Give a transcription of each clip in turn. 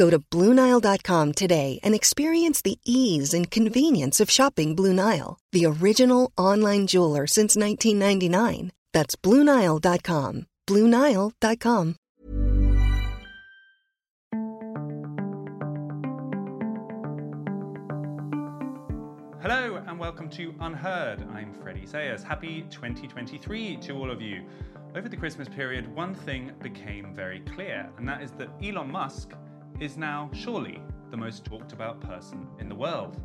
Go to BlueNile.com today and experience the ease and convenience of shopping Blue Nile, the original online jeweler since 1999. That's BlueNile.com. BlueNile.com. Hello and welcome to UnHerd. I'm Freddie Sayers. Happy 2023 to all of you. Over the Christmas period, one thing became very clear, and that is that Elon Musk is now surely the most talked about person in the world.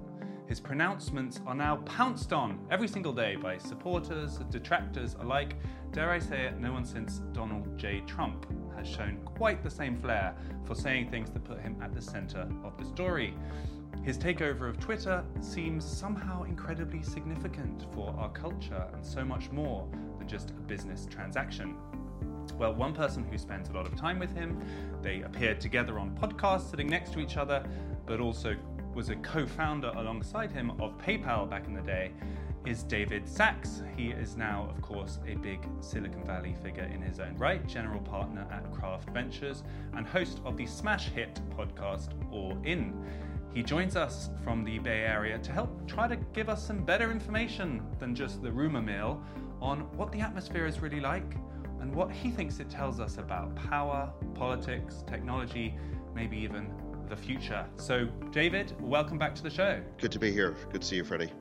His pronouncements are now pounced on every single day by supporters, detractors alike. Dare I say it, no one since Donald J. Trump has shown quite the same flair for saying things that put him at the center of the story. His takeover of Twitter seems somehow incredibly significant for our culture and so much more than just a business transaction. Well, one person who spends a lot of time with him, they appeared together on podcasts sitting next to each other, but also was a co founder alongside him of PayPal back in the day, is David Sacks. He is now, of course, a big Silicon Valley figure in his own right, general partner at Craft Ventures, and host of the smash hit podcast All In. He joins us from the Bay Area to help try to give us some better information than just the rumor mill on what the atmosphere is really like and what he thinks it tells us about power, politics, technology, maybe even the future. So, David, welcome back to the show. Good to be here. Good to see you, Freddie.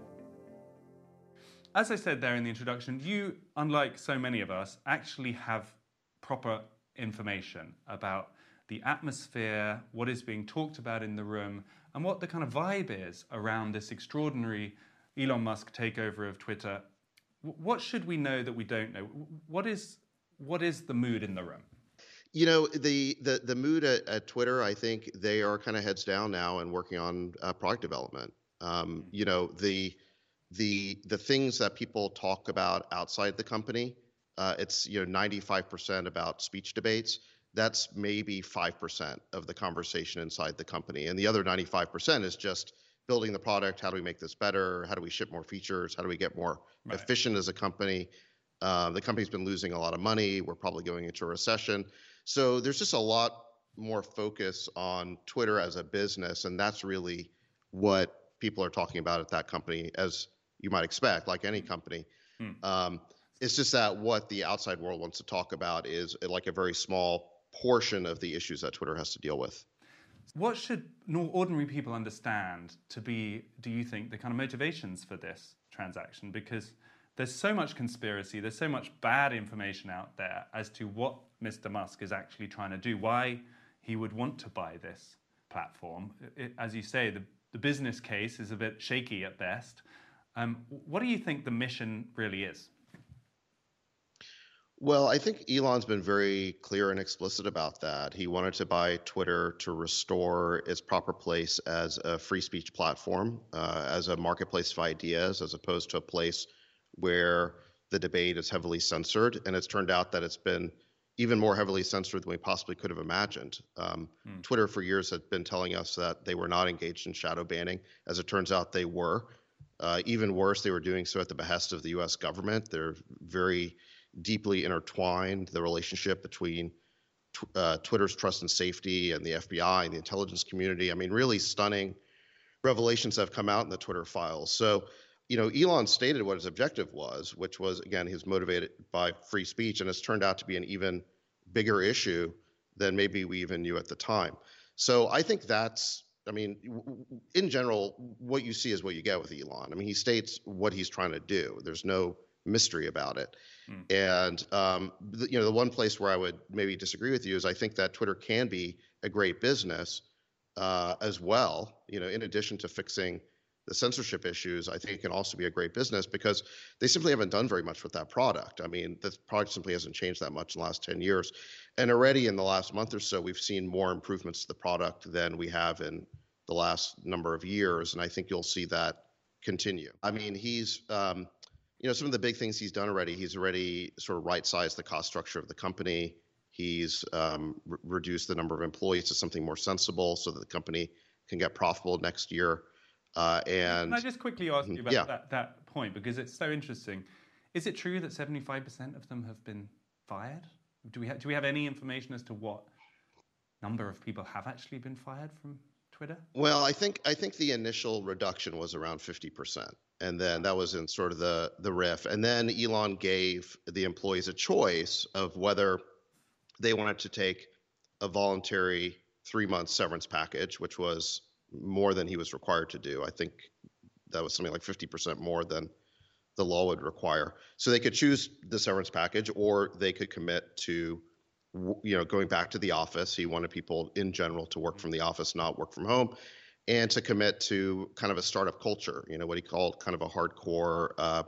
As I said there in the introduction, you, unlike so many of us, actually have proper information about the atmosphere, what is being talked about in the room, and what the kind of vibe is around this extraordinary Elon Musk takeover of Twitter. What should we know that we don't know? What is what is the mood in the room? You know the the the mood at, at Twitter. I think they are kind of heads down now and working on uh, product development. Um, you know the the the things that people talk about outside the company. Uh, it's you know 95% about speech debates. That's maybe five percent of the conversation inside the company, and the other 95% is just building the product. How do we make this better? How do we ship more features? How do we get more right. efficient as a company? Uh, the company's been losing a lot of money. We're probably going into a recession. So there's just a lot more focus on Twitter as a business, and that's really what people are talking about at that company, as you might expect, like any company. Hmm. Um, it's just that what the outside world wants to talk about is uh, like a very small portion of the issues that Twitter has to deal with. What should ordinary people understand to be, do you think, the kind of motivations for this transaction? Because there's so much conspiracy, there's so much bad information out there as to what Mr. Musk is actually trying to do, why he would want to buy this platform. It, as you say, the, the business case is a bit shaky at best. Um, what do you think the mission really is? Well, I think Elon's been very clear and explicit about that. He wanted to buy Twitter to restore its proper place as a free speech platform, uh, as a marketplace of ideas, as opposed to a place where the debate is heavily censored. And it's turned out that it's been even more heavily censored than we possibly could have imagined. Um, hmm. Twitter for years had been telling us that they were not engaged in shadow banning. As it turns out, they were. Uh, even worse, they were doing so at the behest of the US government. They're very deeply intertwined, the relationship between uh, Twitter's trust and safety and the FBI and the intelligence community. I mean, really stunning revelations have come out in the Twitter files. So you know, Elon stated what his objective was, which was again, he's motivated by free speech, and it's turned out to be an even bigger issue than maybe we even knew at the time. So I think that's I mean, in general, what you see is what you get with Elon. I mean, he states what he's trying to do. There's no mystery about it. Mm. And um, the, you know, the one place where I would maybe disagree with you is I think that Twitter can be a great business uh, as well. You know, in addition to fixing the censorship issues, I think it can also be a great business because they simply haven't done very much with that product. I mean, the product simply hasn't changed that much in the last 10 years. And already in the last month or so, we've seen more improvements to the product than we have in the last number of years. And I think you'll see that continue. I mean, he's, um, you know, some of the big things he's done already, he's already sort of right sized the cost structure of the company. He's um, re- reduced the number of employees to something more sensible so that the company can get profitable next year. Uh, and can I just quickly ask you mm-hmm. about yeah. that, that point because it's so interesting. Is it true that 75% of them have been fired? Do we, ha- do we have any information as to what number of people have actually been fired from Twitter? Well, I think I think the initial reduction was around 50%. And then that was in sort of the the RIF. And then Elon gave the employees a choice of whether they wanted to take a voluntary three month severance package, which was more than he was required to do. I think that was something like 50% more than the law would require. So they could choose the severance package, or they could commit to, you know, going back to the office. He wanted people in general to work from the office, not work from home, and to commit to kind of a startup culture. You know, what he called kind of a hardcore, uh,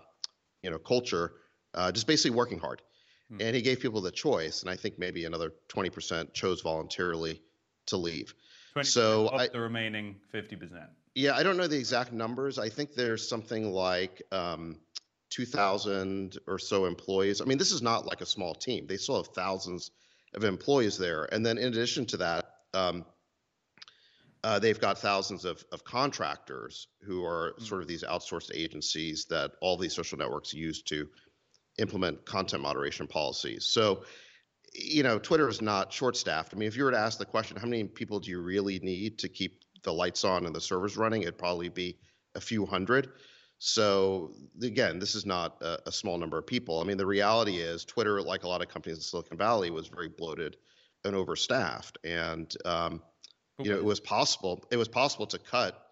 you know, culture, uh, just basically working hard. Hmm. And he gave people the choice, and I think maybe another 20% chose voluntarily to leave. So I, the remaining 50%. Yeah, I don't know the exact numbers. I think there's something like um, 2,000 or so employees. I mean, this is not like a small team. They still have thousands of employees there. And then in addition to that, um, uh, they've got thousands of, of contractors who are mm-hmm. sort of these outsourced agencies that all these social networks use to implement content moderation policies. So you know, Twitter is not short staffed. I mean, if you were to ask the question, how many people do you really need to keep the lights on and the servers running? It'd probably be a few hundred. So again, this is not a, a, small number of people. I mean, the reality is Twitter, like a lot of companies in Silicon Valley, was very bloated and overstaffed, and um, you know, it was possible. It was possible to cut,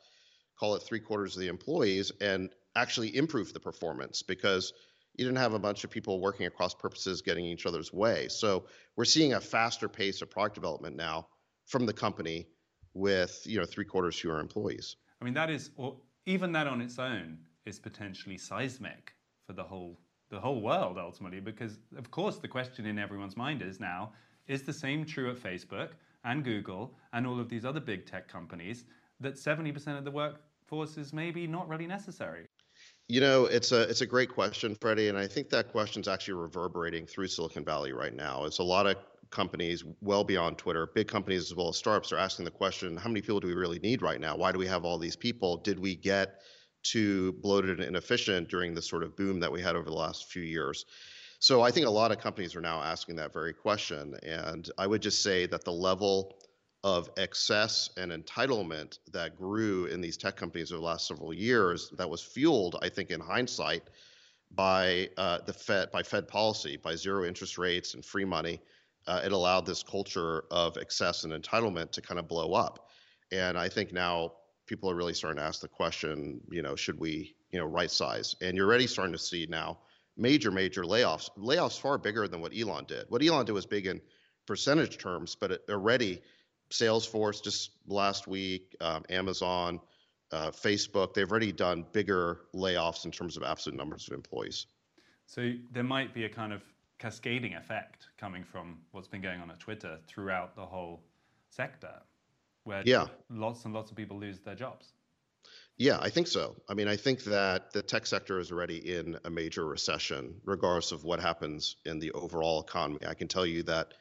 call it three quarters of the employees, and actually improve the performance because you didn't have a bunch of people working across purposes getting each other's way. So we're seeing a faster pace of product development now from the company with you know three quarters fewer employees. I mean that is or even that on its own is potentially seismic for the whole the whole world ultimately because of course the question in everyone's mind is now is the same true at Facebook and Google and all of these other big tech companies that 70% of the workforce is maybe not really necessary. You know, it's a it's a great question, Freddie, and I think that question is actually reverberating through Silicon Valley right now. It's a lot of companies well beyond Twitter, big companies as well as startups are asking the question, how many people do we really need right now? Why do we have all these people? Did we get too bloated and inefficient during the sort of boom that we had over the last few years? So I think a lot of companies are now asking that very question. And I would just say that the level of excess and entitlement that grew in these tech companies over the last several years that was fueled, I think, in hindsight, by uh, the Fed, by Fed policy, by zero interest rates and free money. Uh, it allowed this culture of excess and entitlement to kind of blow up. And I think now people are really starting to ask the question, you know, should we, you know, right size? And you're already starting to see now major, major layoffs, layoffs far bigger than what Elon did. What Elon did was big in percentage terms, but already Salesforce just last week, um, Amazon, uh, Facebook, they've already done bigger layoffs in terms of absolute numbers of employees. So there might be a kind of cascading effect coming from what's been going on at Twitter throughout the whole sector, where yeah. lots and lots of people lose their jobs. Yeah, I think so. I mean, I think that the tech sector is already in a major recession, regardless of what happens in the overall economy. I can tell you that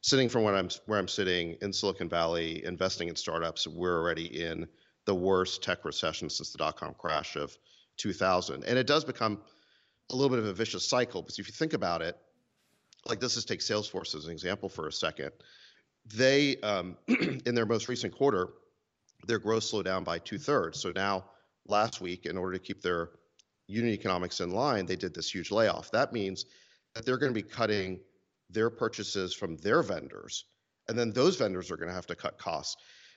sitting from where I'm where I'm sitting in Silicon Valley, investing in startups, we're already in the worst tech recession since the dot com crash of 2000, and it does become a little bit of a vicious cycle. Because if you think about it, like this is take Salesforce as an example for a second. They um, in their most recent quarter, their growth slowed down by two thirds. So now last week, in order to keep their unit economics in line, they did this huge layoff. That means that they're going to be cutting their purchases from their vendors, and then those vendors are going to have to cut costs.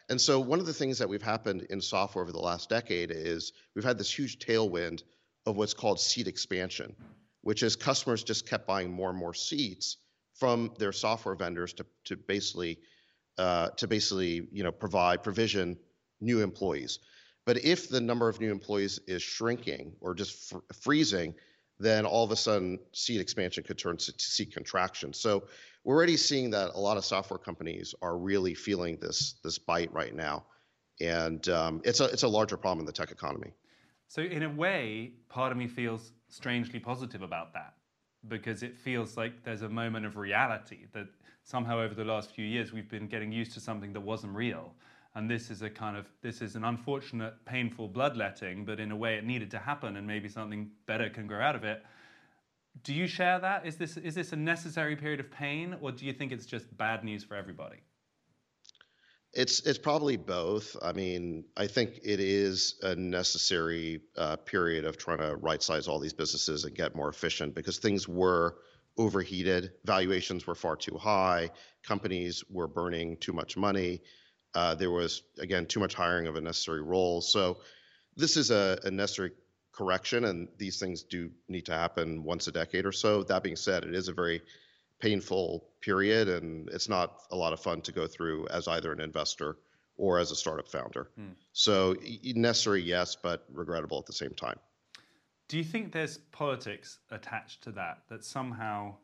And so one of the things that we've happened in software over the last decade is we've had this huge tailwind of what's called seat expansion, which is customers just kept buying more and more seats from their software vendors to to basically uh, to basically you know provide provision new employees. But if the number of new employees is shrinking or just fr- freezing, then all of a sudden seat expansion could turn to seat contraction. So we're already seeing that a lot of software companies are really feeling this this bite right now, and um, it's a it's a larger problem in the tech economy. So in a way, part of me feels strangely positive about that because it feels like there's a moment of reality that somehow over the last few years we've been getting used to something that wasn't real and this is a kind of this is an unfortunate painful bloodletting but in a way it needed to happen and maybe something better can grow out of it. Do you share that? Is this is this a necessary period of pain or do you think it's just bad news for everybody? It's it's probably both. I mean, I think it is a necessary uh, period of trying to right size all these businesses and get more efficient because things were overheated, valuations were far too high, companies were burning too much money. Uh, there was again too much hiring of a necessary role. So this is a, a necessary correction, and these things do need to happen once a decade or so. That being said, it is a very painful period, and it's not a lot of fun to go through as either an investor or as a startup founder. Hmm. So necessary, yes, but regrettable at the same time. Do you think there's politics attached to that? That somehow,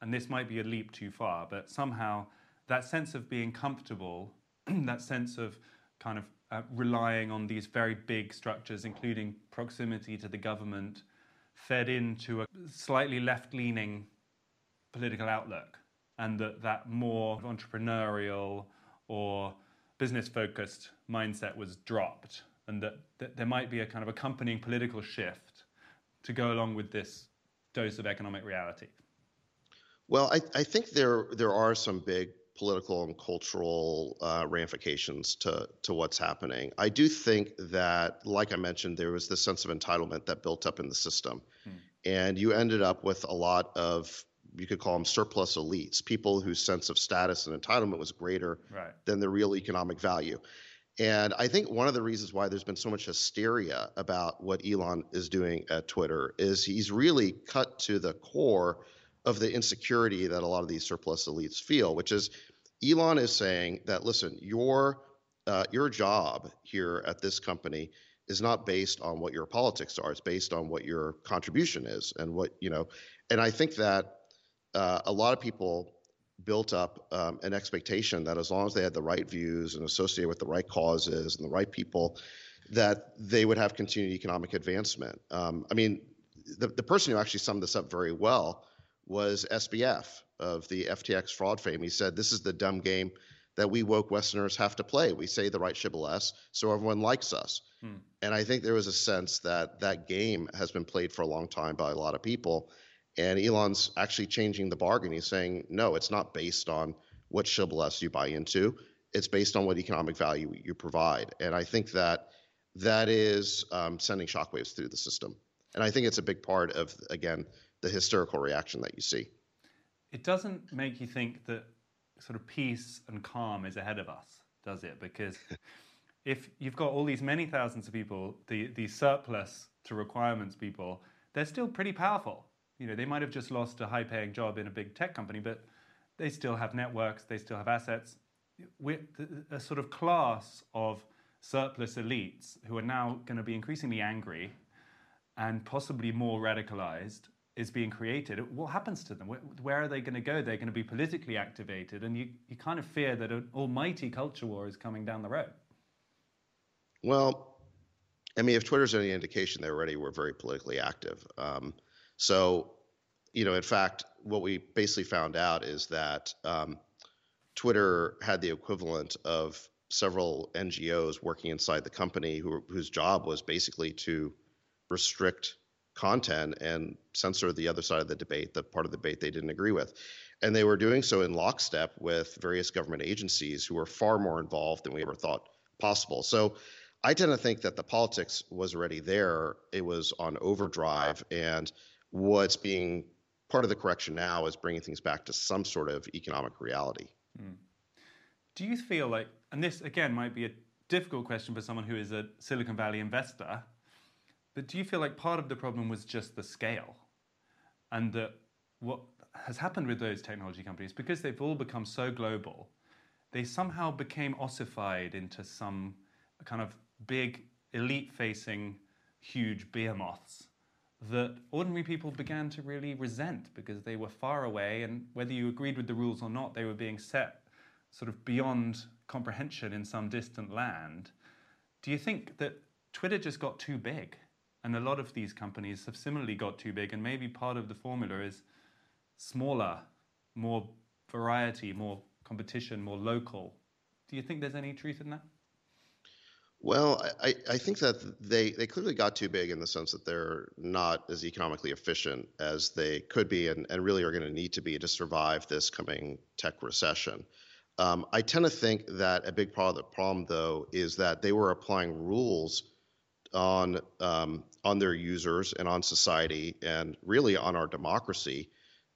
and this might be a leap too far, but somehow that sense of being comfortable, that sense of kind of uh, relying on these very big structures, including proximity to the government, fed into a slightly left leaning political outlook and that that more entrepreneurial or business focused mindset was dropped and that, that there might be a kind of accompanying political shift to go along with this dose of economic reality? Well, I, I think there there are some big political and cultural uh, ramifications to to what's happening. I do think that, like I mentioned, there was this sense of entitlement that built up in the system, hmm. and you ended up with a lot of you could call them surplus elites, people whose sense of status and entitlement was greater right. than the real economic value. And I think one of the reasons why there's been so much hysteria about what Elon is doing at Twitter is he's really cut to the core of the insecurity that a lot of these surplus elites feel, which is Elon is saying that listen, your uh, your job here at this company is not based on what your politics are; it's based on what your contribution is and what you know. And I think that uh, a lot of people built up um, an expectation that as long as they had the right views and associated with the right causes and the right people, that they would have continued economic advancement. Um, I mean, the, the person who actually summed this up very well was SBF of the FTX fraud fame. He said, This is the dumb game that we woke Westerners have to play. We say the right shibboleths so everyone likes us. Hmm. And I think there was a sense that that game has been played for a long time by a lot of people. And Elon's actually changing the bargain. He's saying, no, it's not based on what shibboleths you buy into. It's based on what economic value you provide. And I think that that is um, sending shockwaves through the system. And I think it's a big part of, again, the hysterical reaction that you see. It doesn't make you think that sort of peace and calm is ahead of us, does it? Because if you've got all these many thousands of people, the, the surplus to requirements people, they're still pretty powerful. You know, they might have just lost a high-paying job in a big tech company, but they still have networks, they still have assets. We're a sort of class of surplus elites who are now going to be increasingly angry and possibly more radicalized is being created. What happens to them? Where, are they going to go? They're going to be politically activated, and you, you kind of fear that an almighty culture war is coming down the road. Well, I mean, if Twitter's any indication, they already were very politically active. Um, so, you know, in fact, what we basically found out is that um, Twitter had the equivalent of several NGOs working inside the company who, whose job was basically to restrict content and censor the other side of the debate, the part of the debate they didn't agree with. And they were doing so in lockstep with various government agencies who were far more involved than we ever thought possible. So I tend to think that the politics was already there. It was on overdrive. And what's being part of the correction now is bringing things back to some sort of economic reality. Mm. Do you feel like, and this again might be a difficult question for someone who is a Silicon Valley investor, but do you feel like part of the problem was just the scale? And that what has happened with those technology companies, because they've all become so global, they somehow became ossified into some kind of big, elite facing, huge behemoths that ordinary people began to really resent because they were far away, and whether you agreed with the rules or not, they were being set sort of beyond comprehension in some distant land. Do you think that Twitter just got too big? And a lot of these companies have similarly got too big, and maybe part of the formula is smaller, more variety, more competition, more local. Do you think there's any truth in that? Well, I, I think that they, they clearly got too big in the sense that they're not as economically efficient as they could be and, and really are going to need to be to survive this coming tech recession. Um, I tend to think that a big part of the problem, though, is that they were applying rules on um, on their users and on society and really on our democracy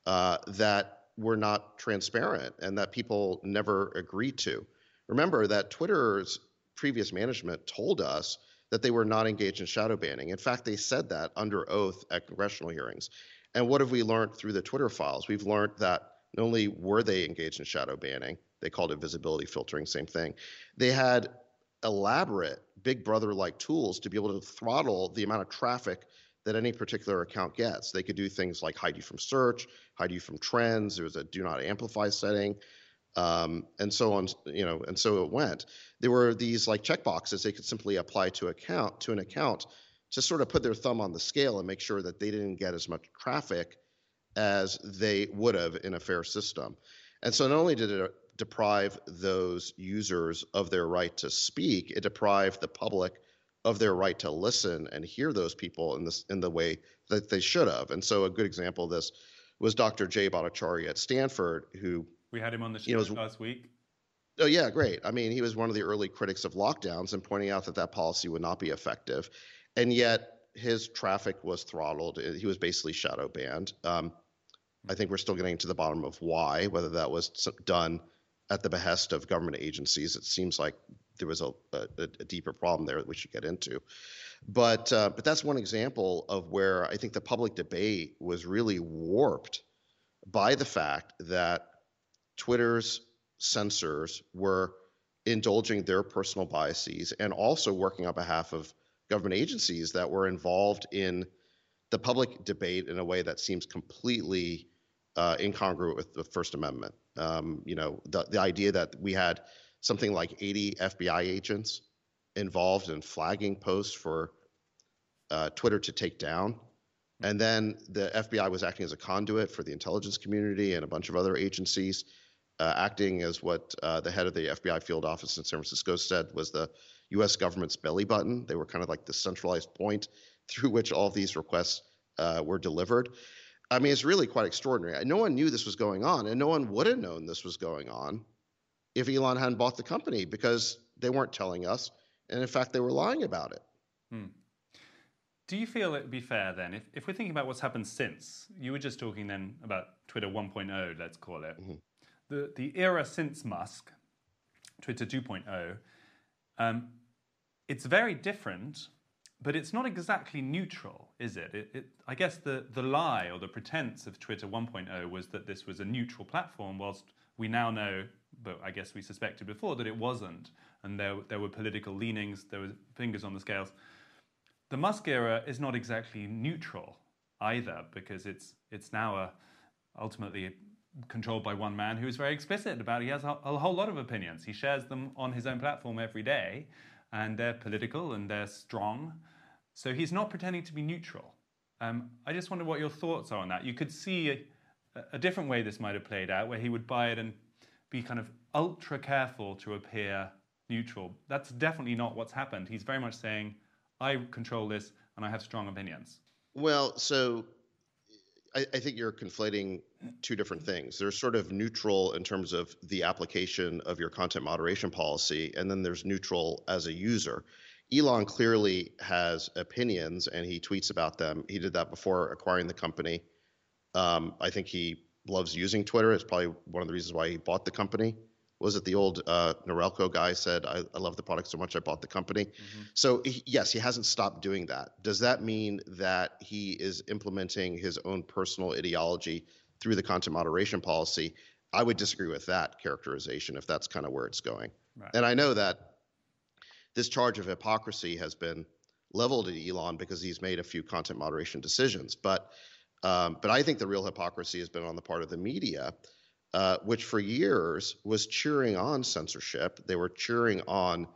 uh, that were not transparent and that people never agreed to. Remember that Twitter's previous management told us that they were not engaged in shadow banning. In fact, they said that under oath at congressional hearings. And what have we learned through the Twitter files? We've learned that not only were they engaged in shadow banning, they called it visibility filtering, same thing. They had elaborate big brother like tools to be able to throttle the amount of traffic that any particular account gets. They could do things like hide you from search, hide you from trends. There was a do not amplify setting, um, and so on. You know, and so it went. There were these like checkboxes they could simply apply to account to an account to sort of put their thumb on the scale and make sure that they didn't get as much traffic as they would have in a fair system. And so not only did it deprive those users of their right to speak, it deprived the public of their right to listen and hear those people in this in the way that they should have. And so a good example of this was Dr. Jay Bhattacharya at Stanford, who we had him on the show you know, last week. Oh yeah, great. I mean, he was one of the early critics of lockdowns and pointing out that that policy would not be effective, and yet his traffic was throttled. He was basically shadow banned. Um, I think we're still getting to the bottom of why, whether that was done at the behest of government agencies. It seems like there was a, a, a deeper problem there that we should get into. But uh, but that's one example of where I think the public debate was really warped by the fact that Twitter's censors were indulging their personal biases and also working on behalf of government agencies that were involved in the public debate in a way that seems completely uh, incongruent with the First Amendment. Um, you know, the, the idea that we had something like 80 FBI agents involved in flagging posts for uh, Twitter to take down. And then the FBI was acting as a conduit for the intelligence community and a bunch of other agencies, uh, acting as what uh, the head of the FBI field office in San Francisco said was the U.S. government's belly button. They were kind of like the centralized point through which all these requests uh, were delivered. I mean, it's really quite extraordinary. No one knew this was going on, and no one would have known this was going on if Elon hadn't bought the company because they weren't telling us. And in fact, they were lying about it. Hmm. Do you feel it would be fair then, if, if we're thinking about what's happened since, you were just talking then about Twitter 1.0, let's call it, mm-hmm. the, the era since Musk, Twitter 2.0, um, it's very different but it's not exactly neutral, is it? It, it? I guess the, the lie or the pretense of Twitter 1.0 was that this was a neutral platform, whilst we now know, but I guess we suspected before, that it wasn't. And there, there were political leanings, there were fingers on the scales. The Musk era is not exactly neutral either, because it's, it's now a, ultimately controlled by one man who is very explicit about it. He has a, a whole lot of opinions. He shares them on his own platform every day and they're political and they're strong. So he's not pretending to be neutral. Um, I just wonder what your thoughts are on that. You could see a, a, different way this might have played out, where he would buy it and be kind of ultra careful to appear neutral. That's definitely not what's happened. He's very much saying, I control this and I have strong opinions. Well, so I, I, think you're conflating two different things. There's sort of neutral in terms of the application of your content moderation policy, and then there's neutral as a user. Elon clearly has opinions and he tweets about them. He did that before acquiring the company. Um, I think he loves using Twitter. It's probably one of the reasons why he bought the company. was it the old uh, Norelco guy said, I, I, love the product so much I bought the company. Mm-hmm. So he, yes, he hasn't stopped doing that. Does that mean that he is implementing his own personal ideology through the content moderation policy? I would disagree with that characterization if that's kind of where it's going. Right. And I know that this charge of hypocrisy has been leveled at Elon because he's made a few content moderation decisions, but um, but I think the real hypocrisy has been on the part of the media uh, which for years was cheering on censorship. They were cheering on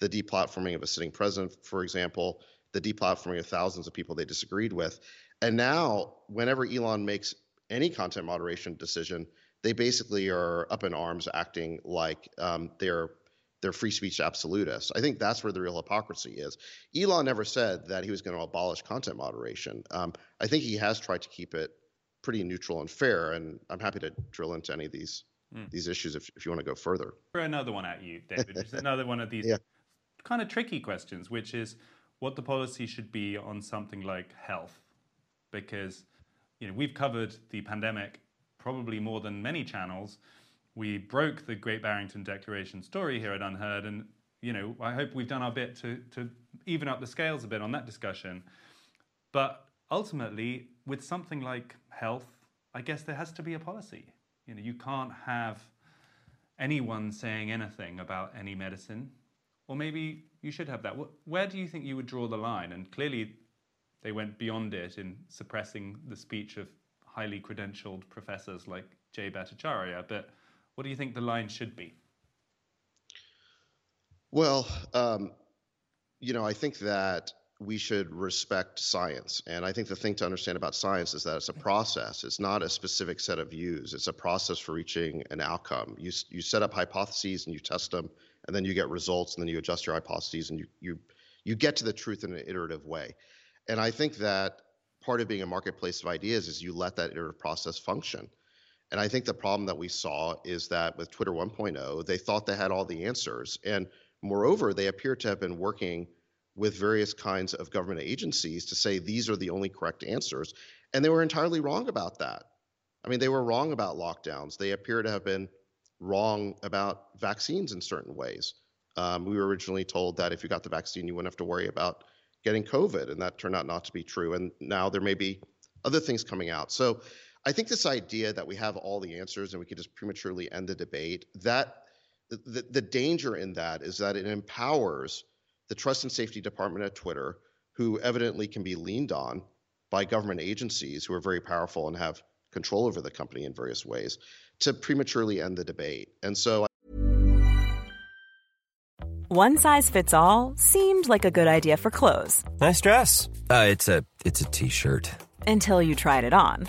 the deplatforming of a sitting president, for example, the deplatforming of thousands of people they disagreed with. And now, whenever Elon makes any content moderation decision, they basically are up in arms, acting like um, they're they're free speech absolutists. I think that's where the real hypocrisy is. Elon never said that he was going to abolish content moderation. Um, I think he has tried to keep it pretty neutral and fair. And I'm happy to drill into any of these mm. these issues if, if you want to go further. For another one at you, David, another one of these yeah. kind of tricky questions, which is what the policy should be on something like health, because you know we've covered the pandemic probably more than many channels. We broke the Great Barrington Declaration story here at UnHerd, and you know I hope we've done our bit to to even up the scales a bit on that discussion. But ultimately, with something like health, I guess there has to be a policy. You know, you can't have anyone saying anything about any medicine, or maybe you should have that. Where do you think you would draw the line? And clearly, they went beyond it in suppressing the speech of highly credentialed professors like Jay Bhattacharya. But what do you think the line should be? Well, um, you know, I think that we should respect science. And I think the thing to understand about science is that it's a process. It's not a specific set of views. It's a process for reaching an outcome. You you set up hypotheses and you test them, and then you get results, and then you adjust your hypotheses, and you you you get to the truth in an iterative way. And I think that part of being a marketplace of ideas is you let that iterative process function. And I think the problem that we saw is that with Twitter 1.0, they thought they had all the answers. And moreover, they appear to have been working with various kinds of government agencies to say these are the only correct answers. And they were entirely wrong about that. I mean, they were wrong about lockdowns. They appear to have been wrong about vaccines in certain ways. Um, we were originally told that if you got the vaccine, you wouldn't have to worry about getting COVID, and that turned out not to be true. And now there may be other things coming out. So I think this idea that we have all the answers and we could just prematurely end the debate, that the, the danger in that is that it empowers the Trust and Safety Department at Twitter, who evidently can be leaned on by government agencies who are very powerful and have control over the company in various ways, to prematurely end the debate. And so. One size fits all seemed like a good idea for clothes. Nice dress. Uh, it's a it's a t-shirt. Until you tried it on.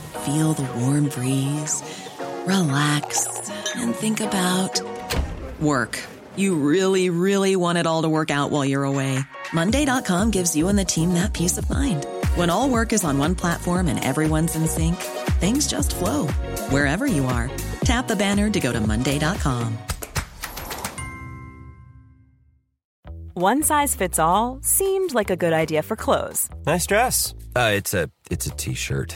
feel the warm breeze relax, and think about work. You really, really want it all to work out while you're away. Monday.com gives you and the team that peace of mind. When all work is on one platform and everyone's in sync, things just flow wherever you are. Tap the banner to go to Monday.com. One size fits all seemed like a good idea for clothes. Nice dress. Uh, it's a it's a t-shirt.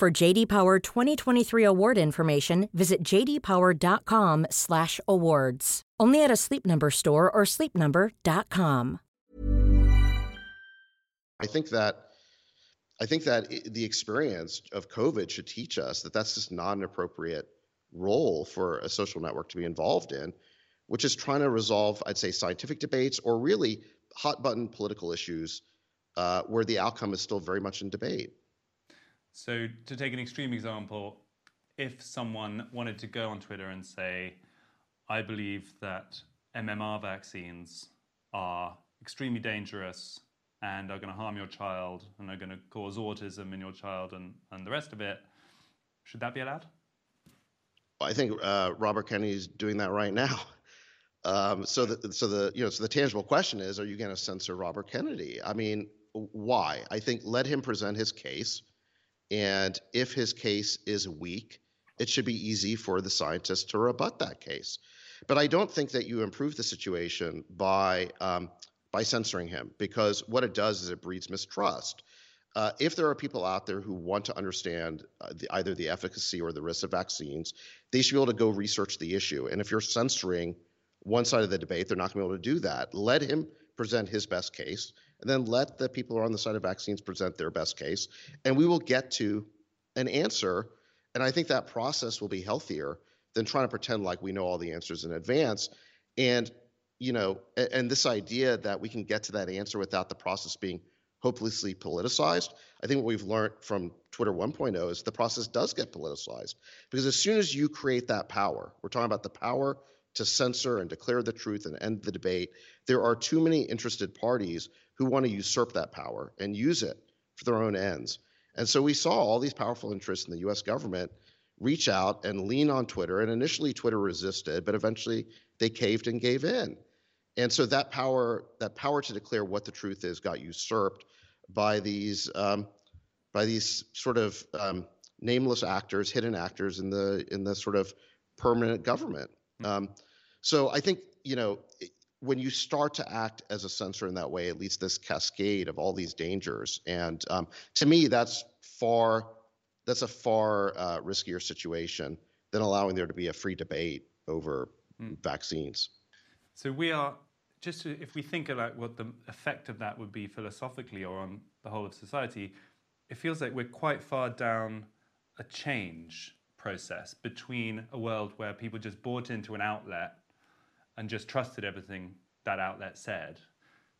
For JD Power 2023 award information, visit jdpower.com/awards. Only at a Sleep Number store or sleepnumber.com. I think that I think that the experience of COVID should teach us that that's just not an appropriate role for a social network to be involved in, which is trying to resolve, I'd say, scientific debates or really hot button political issues uh, where the outcome is still very much in debate. So, to take an extreme example, if someone wanted to go on Twitter and say, I believe that MMR vaccines are extremely dangerous and are going to harm your child and are going to cause autism in your child and, and the rest of it, should that be allowed? I think uh, Robert is doing that right now. Um, so the so the you know so the tangible question is, are you going to censor Robert Kennedy? I mean, why? I think let him present his case, and if his case is weak, it should be easy for the scientists to rebut that case. But I don't think that you improve the situation by um, by censoring him because what it does is it breeds mistrust uh, if there are people out there who want to understand uh, the, either the efficacy or the risks of vaccines, they should be able to go research the issue. And if you're censoring one side of the debate, they're not going to be able to do that. Let him present his best case, and then let the people who are on the side of vaccines present their best case, and we will get to an answer. And I think that process will be healthier than trying to pretend like we know all the answers in advance. And you know, and, this idea that we can get to that answer without the process being hopelessly politicized. I think what we've learned from Twitter 1.0 is the process does get politicized because as soon as you create that power, we're talking about the power to censor and declare the truth and end the debate. There are too many interested parties who want to usurp that power and use it for their own ends. And so we saw all these powerful interests in the US government reach out and lean on Twitter. And initially, Twitter resisted, but eventually they caved and gave in. And so that power, that power to declare what the truth is, got usurped by these um, by these sort of um, nameless actors, hidden actors in the in the sort of permanent government. Hmm. Um, so I think you know when you start to act as a censor in that way, it leads this cascade of all these dangers. And um, to me, that's far that's a far uh, riskier situation than allowing there to be a free debate over mm. vaccines. So we are just to, if we think about what the effect of that would be philosophically or on the whole of society, it feels like we're quite far down a change process between a world where people just bought into an outlet and just trusted everything that outlet said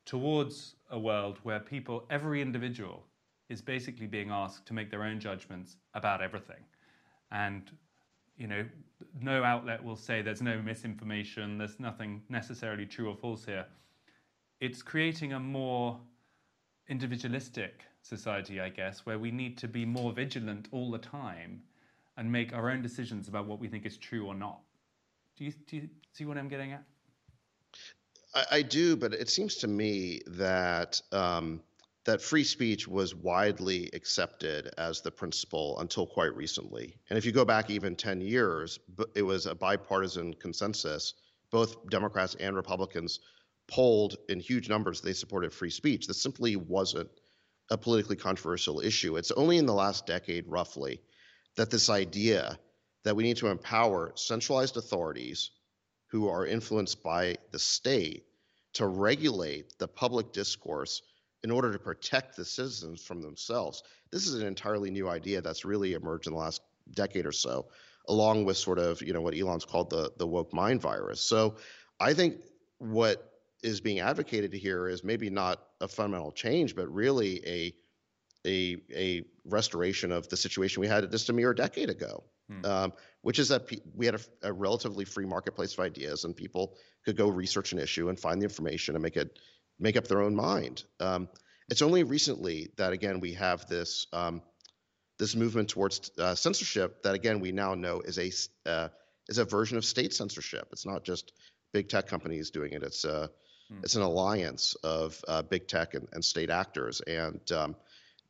towards a world where people, every individual, is basically being asked to make their own judgments about everything. And you know, no outlet will say there's no misinformation, there's nothing necessarily true or false here. It's creating a more individualistic society, I guess, where we need to be more vigilant all the time and make our own decisions about what we think is true or not. Do you, do you see what I'm getting at? I, I do, but it seems to me that um, that free speech was widely accepted as the principle until quite recently. And if you go back even 10 years, it was a bipartisan consensus. Both Democrats and Republicans polled in huge numbers they supported free speech. This simply wasn't a politically controversial issue. It's only in the last decade, roughly, that this idea that we need to empower centralized authorities who are influenced by the state to regulate the public discourse in order to protect the citizens from themselves. This is an entirely new idea that's really emerged in the last decade or so, along with sort of you know what Elon's called the the woke mind virus. So I think what is being advocated here is maybe not a fundamental change, but really a a a restoration of the situation we had just a mere decade ago, hmm. um, which is that we had a, a, relatively free marketplace of ideas, and people could go research an issue and find the information and make it make up their own mind. Um, it's only recently that again we have this um, this movement towards uh, censorship that again we now know is a uh, is a version of state censorship. It's not just big tech companies doing it. It's a hmm. it's an alliance of uh, big tech and, and, state actors, and um,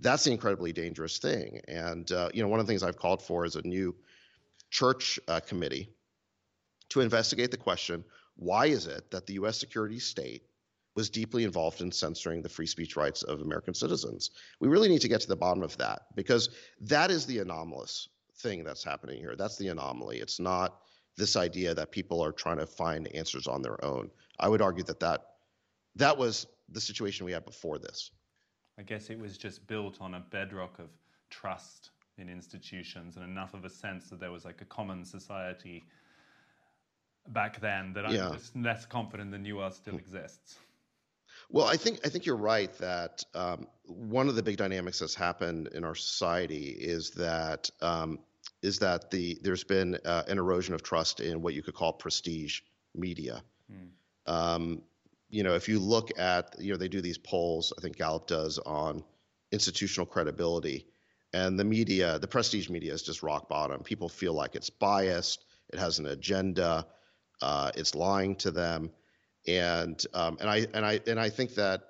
that's the incredibly dangerous thing. And uh, you know, one of the things I've called for is a new Church uh, Committee to investigate the question why is it that the U.S. security state was deeply involved in censoring the free speech rights of American citizens? We really need to get to the bottom of that because that is the anomalous thing that's happening here. That's the anomaly. It's not this idea that people are trying to find answers on their own. I would argue that that, that was the situation we had before this. I guess it was just built on a bedrock of trust in institutions and enough of a sense that there was like a common society back then that yeah. I'm just less confident the new world still exists. Well, I think I think you're right that um, one of the big dynamics that's happened in our society is that um, is that the there's been uh, an erosion of trust in what you could call prestige media. Hmm. Um, you know, if you look at you know they do these polls, I think Gallup does on institutional credibility, and the media, the prestige media, is just rock bottom. People feel like it's biased, it has an agenda, uh, it's lying to them, and um, and I and I and I think that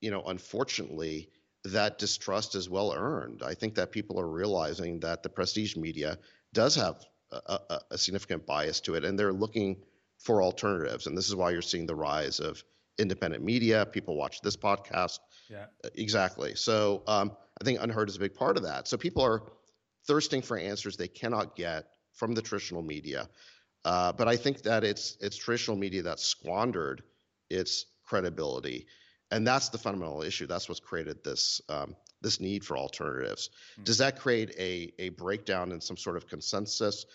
you know, unfortunately, that distrust is well earned. I think that people are realizing that the prestige media does have a, a, a, significant bias to it, and they're looking for alternatives. And this is why you're seeing the rise of independent media. People watch this podcast. Yeah. Exactly. So um, I think UnHerd is a big part of that. So people are thirsting for answers they cannot get from the traditional media. Uh, but I think that it's it's traditional media that squandered its credibility and that's the fundamental issue. That's what's created this um, this need for alternatives. Mm-hmm. Does that create a a breakdown in some sort of consensus?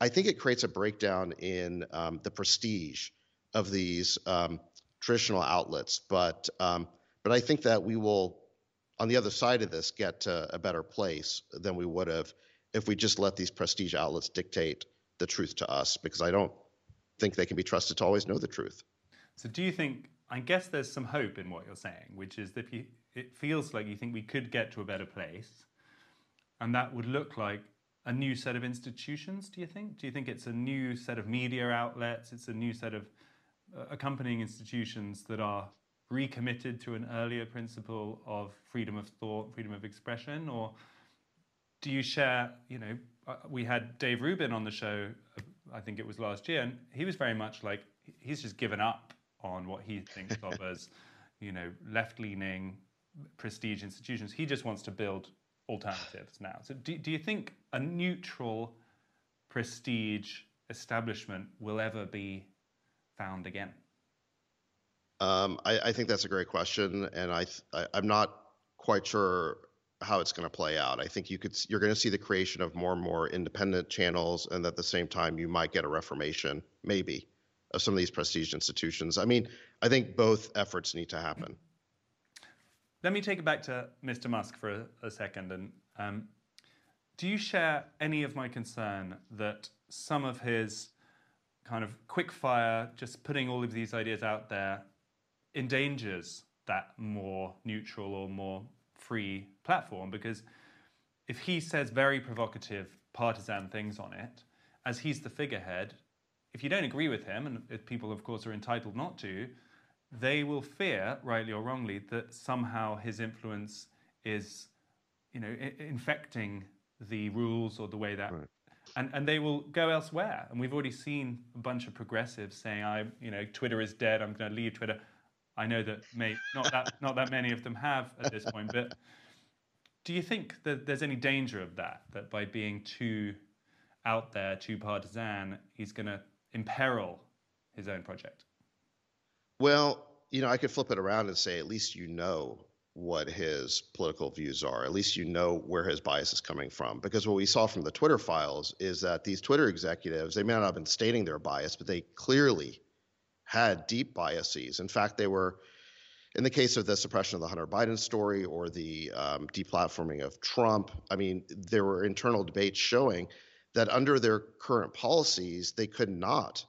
I think it creates a breakdown in um, the prestige of these um, traditional outlets, but um, but I think that we will, on the other side of this, get to a better place than we would have if we just let these prestige outlets dictate the truth to us, because I don't think they can be trusted to always know the truth. So, do you think I guess there's some hope in what you're saying, which is that it feels like you think we could get to a better place, and that would look like a new set of institutions. Do you think? Do you think it's a new set of media outlets? It's a new set of accompanying institutions that are recommitted to an earlier principle of freedom of thought, freedom of expression, or do you share? You know, uh, we had Dave Rubin on the show. Uh, I think it was last year, and he was very much like he's just given up on what he thinks of as, you know, left-leaning prestige institutions. He just wants to build alternatives now. So do, do you think a neutral prestige establishment will ever be found again? Um, I, I, think that's a great question, and I, I am not quite sure how it's going to play out. I think you could you're going to see the creation of more and more independent channels, and at the same time you might get a reformation, maybe, of some of these prestige institutions. I mean, I think both efforts need to happen. Let me take it back to Mr. Musk for a, a second. And um, do you share any of my concern that some of his kind of quick fire, just putting all of these ideas out there, endangers that more neutral or more free platform? Because if he says very provocative, partisan things on it, as he's the figurehead, if you don't agree with him, and people, of course, are entitled not to, they will fear, rightly or wrongly, that somehow his influence is, you know, I- infecting the rules or the way that, right. And and they will go elsewhere. And we've already seen a bunch of progressives saying, "I, you know, Twitter is dead. I'm going to leave Twitter." I know that may, not that not that many of them have at this point, but do you think that there's any danger of that? That by being too out there, too partisan, he's going to imperil his own project? Well, you know, I could flip it around and say at least you know what his political views are. At least you know where his bias is coming from. Because what we saw from the Twitter files is that these Twitter executives, they may not have been stating their bias, but they clearly had deep biases. In fact, they were, in the case of the suppression of the Hunter Biden story or the um, deplatforming of Trump, I mean, there were internal debates showing that under their current policies, they could not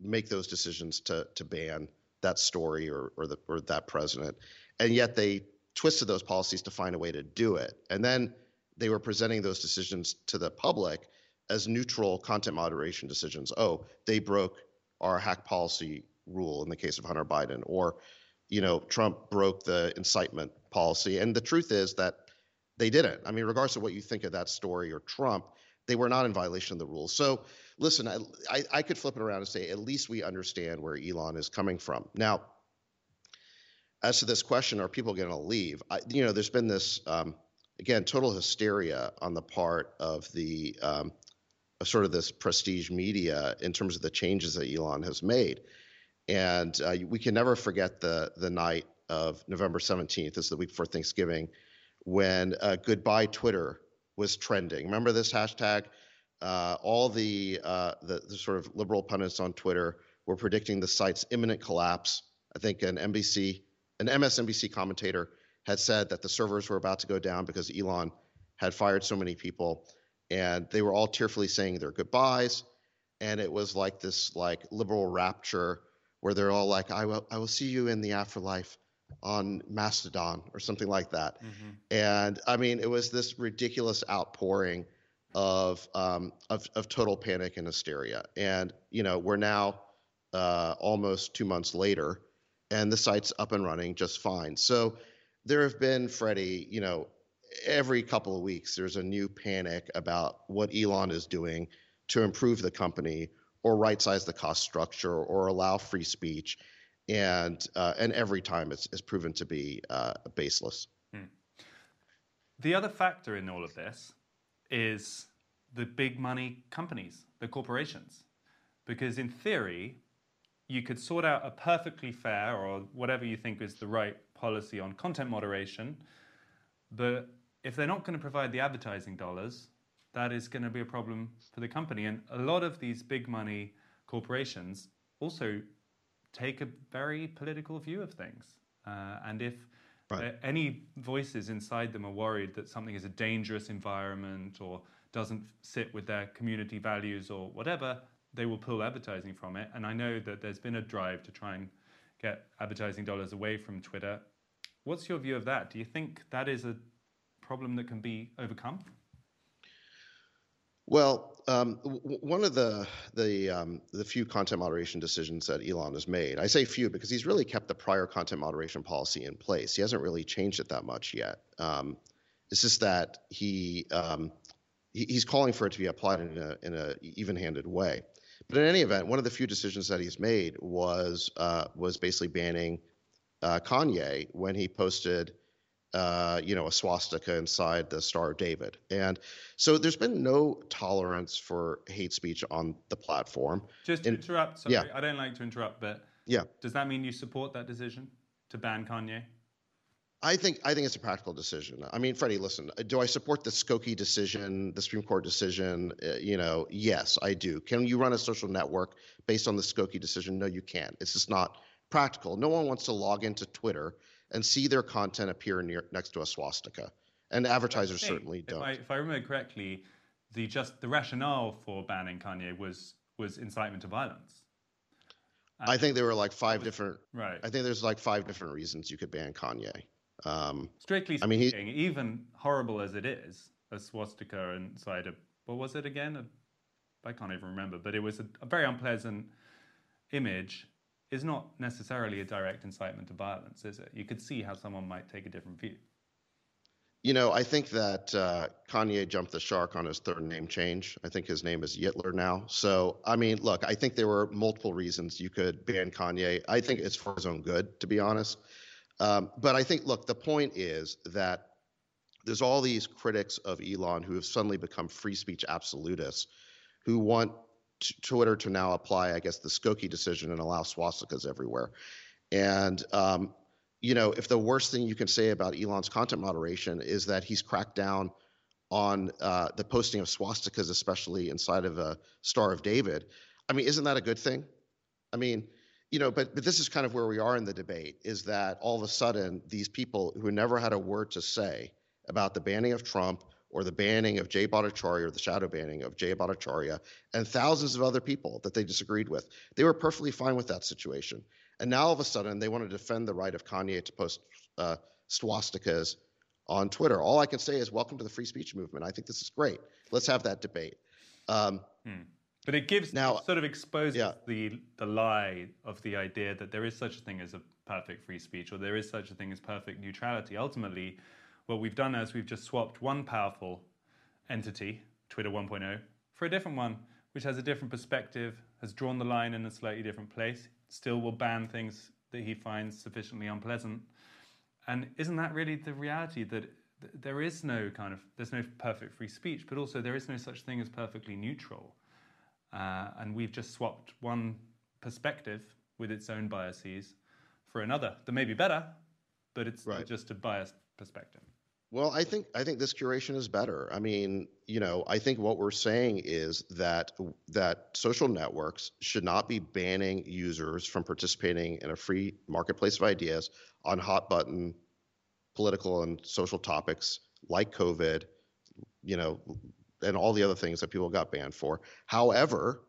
make those decisions to to ban that story or or, the, or that president, and yet they twisted those policies to find a way to do it. And then they were presenting those decisions to the public as neutral content moderation decisions. Oh, they broke our hack policy rule in the case of Hunter Biden, or you know, Trump broke the incitement policy. And the truth is that they didn't. I mean, regardless of what you think of that story or Trump, they were not in violation of the rules. So listen, I, I, I could flip it around and say at least we understand where Elon is coming from. Now, as to this question, are people going to leave? I, you know, there's been this um, again total hysteria on the part of the um, sort of this prestige media in terms of the changes that Elon has made, and uh, we can never forget the the night of November 17th, this is the week before Thanksgiving, when uh, "Goodbye Twitter" was trending. Remember this hashtag? Uh, all the, uh, the, the sort of liberal pundits on Twitter were predicting the site's imminent collapse. I think an NBC, an MSNBC commentator had said that the servers were about to go down because Elon had fired so many people, and they were all tearfully saying their goodbyes. And it was like this like liberal rapture where they're all like, "I will, I will see you in the afterlife." on Mastodon or something like that. Mm-hmm. And I mean, it was this ridiculous outpouring of, um, of of total panic and hysteria. And you know, we're now uh, almost two months later, and the site's up and running just fine. So there have been, Freddie, you know, every couple of weeks there's a new panic about what Elon is doing to improve the company or right size the cost structure or allow free speech and uh, and every time it's, it's proven to be uh, baseless. Hmm. The other factor in all of this is the big money companies, the corporations, because in theory, you could sort out a perfectly fair or whatever you think is the right policy on content moderation, but if they're not going to provide the advertising dollars, that is going to be a problem for the company. And a lot of these big money corporations also take a very political view of things. Uh, and if right. any voices inside them are worried that something is a dangerous environment or doesn't sit with their community values or whatever, they will pull advertising from it. And I know that there's been a drive to try and get advertising dollars away from Twitter. What's your view of that? Do you think that is a problem that can be overcome? Well, um, w- one of the the um, the few content moderation decisions that Elon has made, I say few because he's really kept the prior content moderation policy in place. He hasn't really changed it that much yet. Um, it's just that he, um, he, he's calling for it to be applied in a in a even-handed way. But in any event, one of the few decisions that he's made was uh, was basically banning uh, Kanye when he posted uh, you know, a swastika inside the Star of David. And so there's been no tolerance for hate speech on the platform. Just to and, interrupt, sorry, yeah. I don't like to interrupt, but yeah. does that mean you support that decision to ban Kanye? I think I think it's a practical decision. I mean, Freddie, listen. Do I support the Skokie decision, the Supreme Court decision? Uh, you know, yes, I do. Can you run a social network based on the Skokie decision? No, you can't. It's just not practical. No one wants to log into Twitter and see their content appear near next to a swastika. And advertisers certainly don't. If I, if I remember correctly, the just the rationale for banning Kanye was was incitement to violence. And I think there were like five was, different. Right. I think there's like five different reasons you could ban Kanye. Um, Strictly speaking, I mean, he, even horrible as it is, a swastika inside a what was it again? I can't even remember, but it was a, a very unpleasant image is not necessarily a direct incitement to violence, is it? You could see how someone might take a different view. You know, I think that uh, Kanye jumped the shark on his third name change. I think his name is Yitler now. So, I mean, look, I think there were multiple reasons you could ban Kanye. I think it's for his own good, to be honest. Um, but I think, look, the point is that there's all these critics of Elon who have suddenly become free speech absolutists who want Twitter to now apply, I guess, the Skokie decision and allow swastikas everywhere. And um, you know, if the worst thing you can say about Elon's content moderation is that he's cracked down on uh, the posting of swastikas, especially inside of a Star of David, I mean, isn't that a good thing? I mean, you know, but but this is kind of where we are in the debate: is that all of a sudden these people who never had a word to say about the banning of Trump or the banning of Jay Bhattacharya or the shadow banning of Jay Bhattacharya and thousands of other people that they disagreed with. They were perfectly fine with that situation. And now all of a sudden they want to defend the right of Kanye to post uh, swastikas on Twitter. All I can say is welcome to the free speech movement. I think this is great. Let's have that debate. Um, hmm. But it gives now sort of exposes yeah. the the lie of the idea that there is such a thing as a perfect free speech or there is such a thing as perfect neutrality. Ultimately, what we've done is we've just swapped one powerful entity Twitter 1.0 for a different one, which has a different perspective, has drawn the line in a slightly different place, still will ban things that he finds sufficiently unpleasant. And isn't that really the reality that there is no kind of there's no perfect free speech, but also there is no such thing as perfectly neutral. Uh, and we've just swapped one perspective with its own biases for another that may be better, but it's right. just a biased perspective. Well, I think I think this curation is better. I mean, you know, I think what we're saying is that that social networks should not be banning users from participating in a free marketplace of ideas on hot button political and social topics like COVID, you know, and all the other things that people got banned for. However,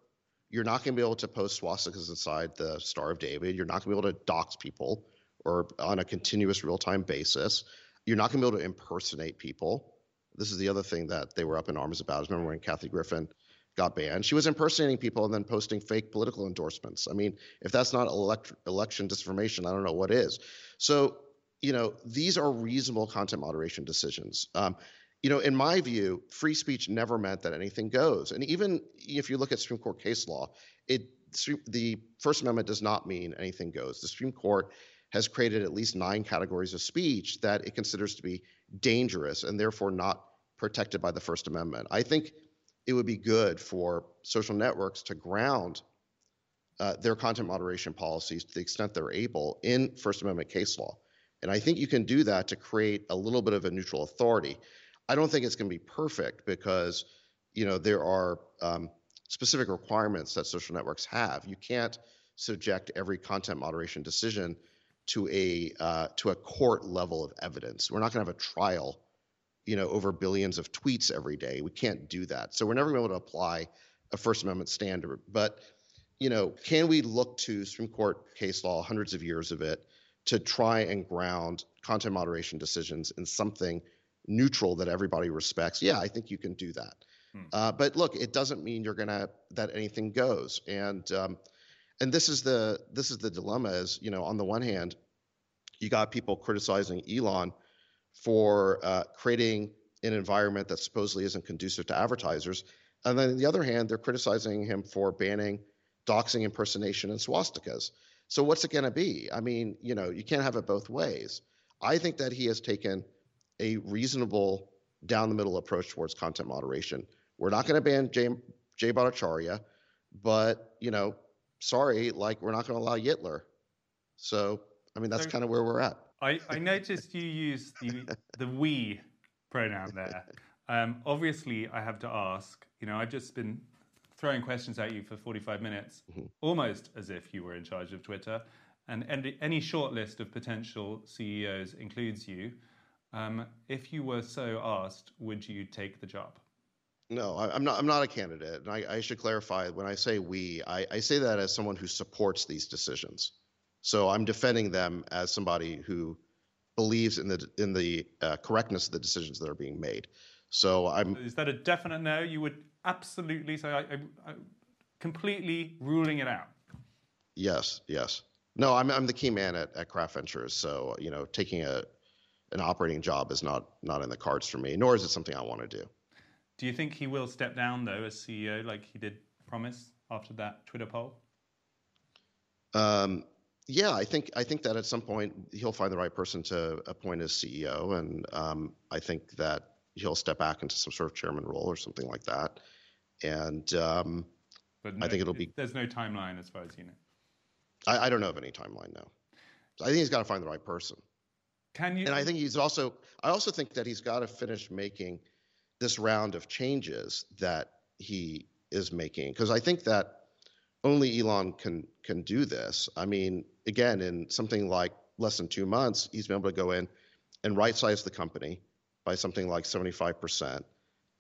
you're not going to be able to post swastikas inside the Star of David. You're not going to be able to dox people or on a continuous real time basis. You're not going to be able to impersonate people. This is the other thing that they were up in arms about. I remember when Kathy Griffin got banned. She was impersonating people and then posting fake political endorsements. I mean, if that's not elect- election disinformation, I don't know what is. So, you know, these are reasonable content moderation decisions. Um, you know, in my view, free speech never meant that anything goes. And even if you look at Supreme Court case law, it the First Amendment does not mean anything goes. The Supreme Court has created at least nine categories of speech that it considers to be dangerous and therefore not protected by the First Amendment. I think it would be good for social networks to ground uh, their content moderation policies to the extent they're able in First Amendment case law. And I think you can do that to create a little bit of a neutral authority. I don't think it's going to be perfect because, you know, there are um, specific requirements that social networks have. You can't subject every content moderation decision to a uh, to a court level of evidence. We're not going to have a trial, you know, over billions of tweets every day. We can't do that. So we're never going to be able to apply a First Amendment standard. But you know, can we look to Supreme Court case law, hundreds of years of it, to try and ground content moderation decisions in something neutral that everybody respects? Yeah, I think you can do that. Hmm. Uh, but look, it doesn't mean you're gonna that anything goes. And um, and this is the this is the dilemma is you know on the one hand you got people criticizing elon for uh, creating an environment that supposedly isn't conducive to advertisers and then on the other hand they're criticizing him for banning doxing impersonation and swastikas so what's it going to be i mean you know you can't have it both ways i think that he has taken a reasonable down the middle approach towards content moderation we're not going to ban jay, jay bhattacharya but you know sorry, like we're not going to allow Yitler. So, I mean, that's so, kind of where we're at. I, I noticed you use the the we pronoun there. Um, obviously, I have to ask. You know, I've just been throwing questions at you for 45 minutes, mm-hmm. almost as if you were in charge of Twitter. And any, any short list of potential CEOs includes you. Um, if you were so asked, would you take the job? No, I, am not. I'm not a candidate, and I, I should clarify. When I say we, I, I, say that as someone who supports these decisions. So I'm defending them as somebody who believes in the in the uh, correctness of the decisions that are being made. So I'm. Is that a definite no? You would absolutely say I, I, I completely ruling it out. Yes. Yes. No, I'm I'm the key man at, at Craft Ventures. So you know, taking a an operating job is not not in the cards for me, nor is it something I want to do. Do you think he will step down though as CEO, like he did promise after that Twitter poll? Um, yeah, I think I think that at some point he'll find the right person to appoint as CEO, and um, I think that he'll step back into some sort of chairman role or something like that. And um, but no, I think it'll be. There's no timeline as far as you know. I, I don't know of any timeline now. I think he's got to find the right person. Can you? And I think he's also. I also think that he's got to finish making this round of changes that he is making because I think that only Elon can can do this. I mean, again, in something like less than two months, he's been able to go in and right size the company by something like 75%.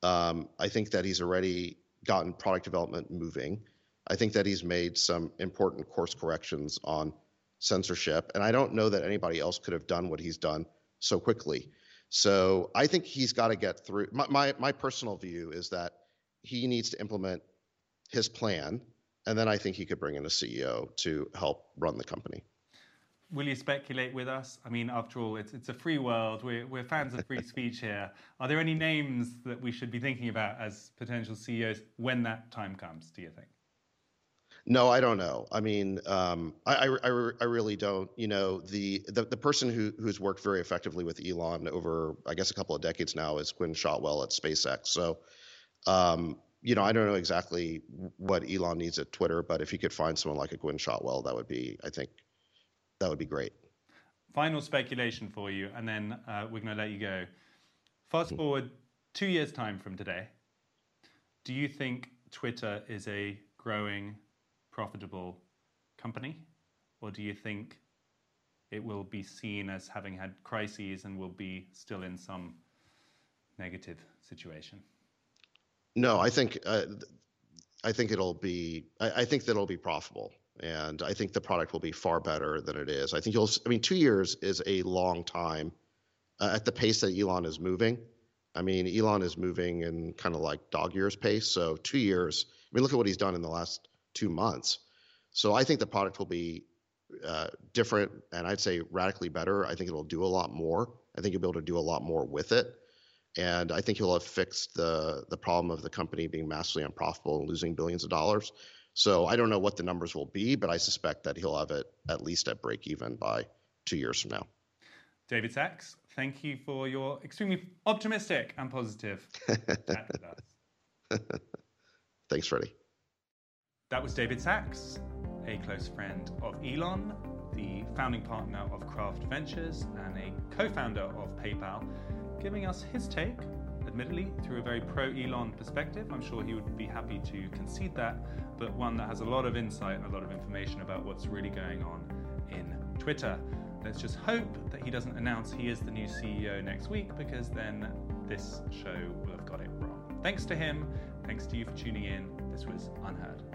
Um, I think that he's already gotten product development moving. I think that he's made some important course corrections on censorship. And I don't know that anybody else could have done what he's done so quickly. So I think he's got to get through. My, my, my personal view is that he needs to implement his plan, and then I think he could bring in a CEO to help run the company. Will you speculate with us? I mean, after all, it's, it's a free world. We're, we're fans of free speech here. Are there any names that we should be thinking about as potential CEOs when that time comes, do you think? No, I don't know. I mean, um, I, I, I, really don't. You know, the, the the person who who's worked very effectively with Elon over, I guess, a couple of decades now is Gwynne Shotwell at SpaceX. So, um, you know, I don't know exactly what Elon needs at Twitter, but if he could find someone like a Gwynne Shotwell, that would be, I think, that would be great. Final speculation for you, and then uh, we're going to let you go. Fast hmm. forward two years' time from today, do you think Twitter is a growing, profitable company, or do you think it will be seen as having had crises and will be still in some negative situation? No, I think uh, I think it'll be I, I think that it'll be profitable and I think the product will be far better than it is. I think you'll. I mean, two years is a long time uh, at the pace that Elon is moving. I mean, Elon is moving in kind of like dog years pace. So two years. I mean, look at what he's done in the last two months. So I think the product will be uh, different, and I'd say radically better. I think it'll do a lot more. I think you'll be able to do a lot more with it, and I think he'll have fixed the the problem of the company being massively unprofitable and losing billions of dollars. So I don't know what the numbers will be, but I suspect that he'll have it at least at break even by two years from now. David Sacks, thank you for your extremely optimistic and positive chat with us. Thanks, Freddie. That was David Sacks, a close friend of Elon, the founding partner of Craft Ventures, and a co founder of PayPal, giving us his take admittedly, through a very pro Elon perspective. I'm sure he would be happy to concede that, but one that has a lot of insight and a lot of information about what's really going on in Twitter. Let's just hope that he doesn't announce he is the new CEO next week because then this show will have got it wrong. Thanks to him. Thanks to you for tuning in. This was UnHerd.